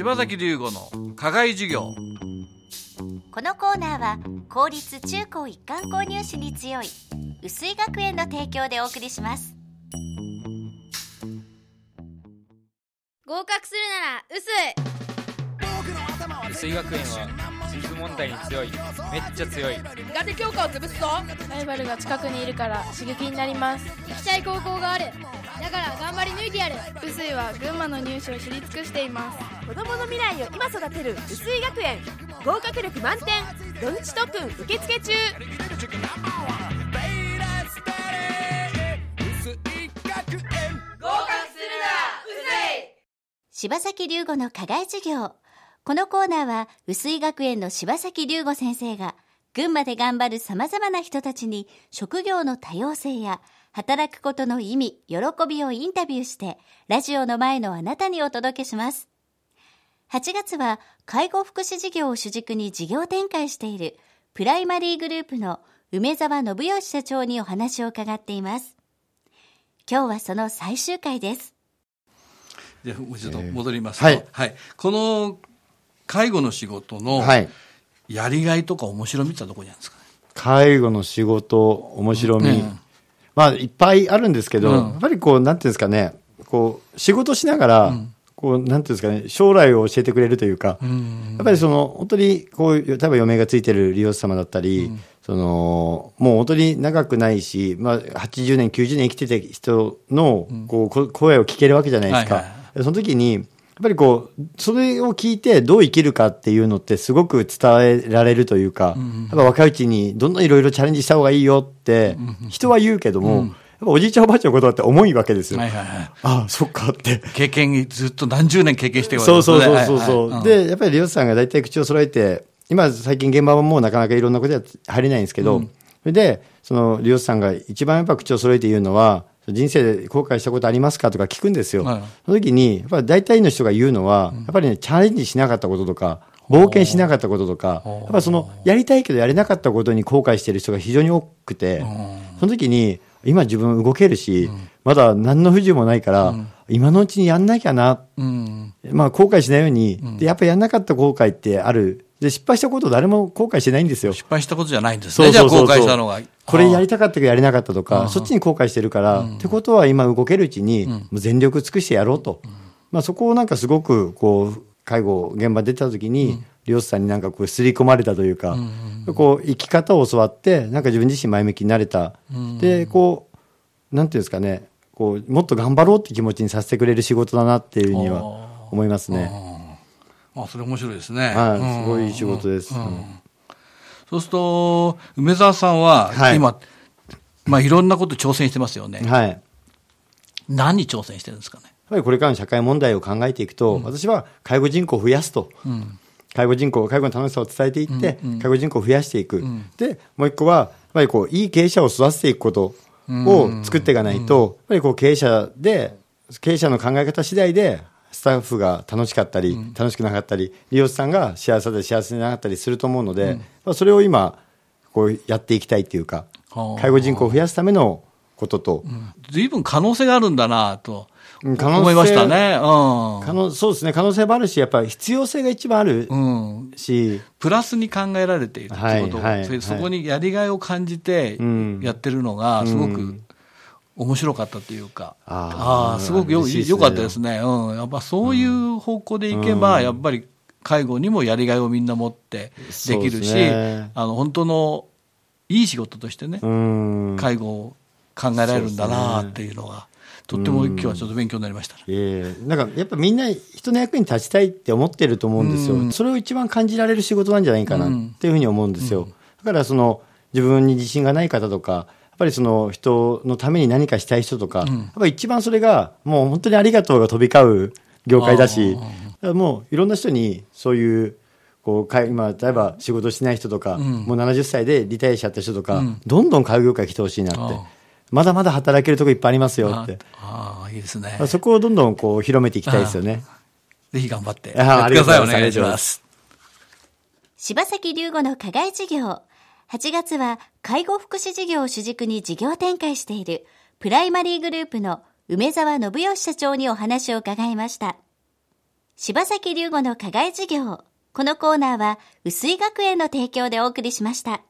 柴崎龍吾の課外授業。このコーナーは公立中高一貫購入士に強い薄井学園の提供でお送りします。合格するなら薄薄井学園は地図問題に強い。めっちゃ強い苦手教科を潰すぞ。ライバルが近くにいるから刺激になります。行きたい高校がある。だから頑張り抜いてやる臼井は群馬の入試を知り尽くしています。子供の未来を今育てる薄井学園。合格力満点。土日特訓受付中。柴崎龍吾の課外授業。このコーナーは薄井学園の柴崎龍吾先生が群馬で頑張る様々な人たちに職業の多様性や働くことの意味、喜びをインタビューしてラジオの前のあなたにお届けします。8月は介護福祉事業を主軸に事業展開しているプライマリーグループの梅沢信義社長にお話を伺っています。今日はその最終回です。じゃあもう一度戻りますと、えーはいこの介護の仕事のはい。やりがいとか面白みってどこにあるんですかね？介護の仕事、面白み。うんまあ、いっぱいあるんですけど、うん。やっぱりこう、なんていうんですかね、こう、仕事しながら、こう、なんていうんですかね、将来を教えてくれるというか、うんやっぱりその、本当に、こう、例えば余命がついてる利用者様だったり、その、もう本当に長くないし、まあ、80年、90年生きてた人の、こう、こ声を聞けるわけじゃないですか。はいはい。その時に、ぱりこう、それを聞いてどう生きるかっていうのってすごく伝えられるというか、やっぱ若いうちにどんどんいろいろチャレンジした方がいいよって、人は言うけども、やっぱおじいちゃんおばあちゃんのことだって重いわけですよ。はいはいはい。ああ、そっかって。経験ずっと何十年経験してるわけそうですねそうそうそうそう、はいはいで、やっぱり利用者さんが大体口を揃えて、今最近現場はもうなかなかいろんなことや入れないんですけど、それで、その利用者さんが一番やっぱ口を揃えて言うのは、人生で後悔したことありますかとか聞くんですよ。はいその時に、やっぱり大体の人が言うのは、やっぱりね、チャレンジしなかったこととか、冒険しなかったこととか、やっぱりその、やりたいけどやれなかったことに後悔してる人が非常に多くて、その時に、今自分動けるし、まだ何の不自由もないから、今のうちにやんなきゃなうんまあ、後悔しないように、でやっぱりやんなかった後悔ってある。で、失敗したこと誰も後悔してないんですよ。失敗したことじゃないんですね。そうそうそうそうじゃあ後悔したのが。これやりたたかったけどやれなかったとか、そっちに後悔してるから、ってことは今動けるうちに、もう全力尽くしてやろうと。まあそこをなんかすごく、こう、介護現場出た時に、利用者さんになんかこう、刷り込まれたというか、こう、生き方を教わって、なんか自分自身前向きになれた。で、こう、なんていうんですかね、こう、もっと頑張ろうって気持ちにさせてくれる仕事だなっていうふうには思いますね。あ、それ面白いですね。はい、うん。すごい仕事です。そうすると、梅沢さんは、はい今、まあいろんなこと挑戦してますよね。はい。やっ何に挑戦してるんですかね？ぱりこれからの社会問題を考えていくと、私は介護人口を増やすと。介護人口、介護の楽しさを伝えていって、介護人口を増やしていく。で、もう一個は、やっぱりこう、いい経営者を育てていくことを作っていかないと、やっぱりこう、経営者で、経営者の考え方次第で、スタッフが楽しかったり、楽しくなかったり、利用者さんが幸せで幸せでなかったりすると思うので、まあそれを今、こうやっていきたいっていうかは、あ。介護人口を増やすためのことと、随分可能性があるんだなとうん可能性思いましたね。可能そうですね、可能性もあるし、やっぱり必要性が一番あるうん。うん。し、プラスに考えられているってこと。を、はいはい。そこにやりがいを感じてうん。やってるのが、すごくうん面白かったというか、あーああ、すごくよねよかったですね。うん。やっぱそういう方向でいけば、やっぱり介護にもやりがいをみんな持ってできるし、ねあの、本当のいい仕事としてね、うん。介護を考えられるんだなっていうのが、とっても今日はちょっと勉強になりましたね。ええなんかやっぱみんな人の役に立ちたいって思ってると思うんですよ。うんそれを一番感じられる仕事なんじゃないかなっていうふうに思うんですよ。だからその自分に自信がない方とか、ぱりその人のために何かしたい人とか、やっぱり一番それがもう本当にありがとうが飛び交う業界だし、だもういろんな人にそういうこうか今、例えば仕事してない人とか、もう70歳でリタイアしちゃった人とか、どんどん介護業界来てほしいなってまだまだ働けるとこいっぱいありますよって。ああ、いいですね。そこをどんどんこう広めていきたいですよね。ぜひ頑張って。あやってください。おありがとうございます願いします。柴崎龍吾の課外授業。8月は介護福祉事業を主軸に事業展開しているプライマリーグループの梅沢信義社長にお話を伺いました。柴崎隆吾の課外事業。このコーナーは、薄井学園の提供でお送りしました。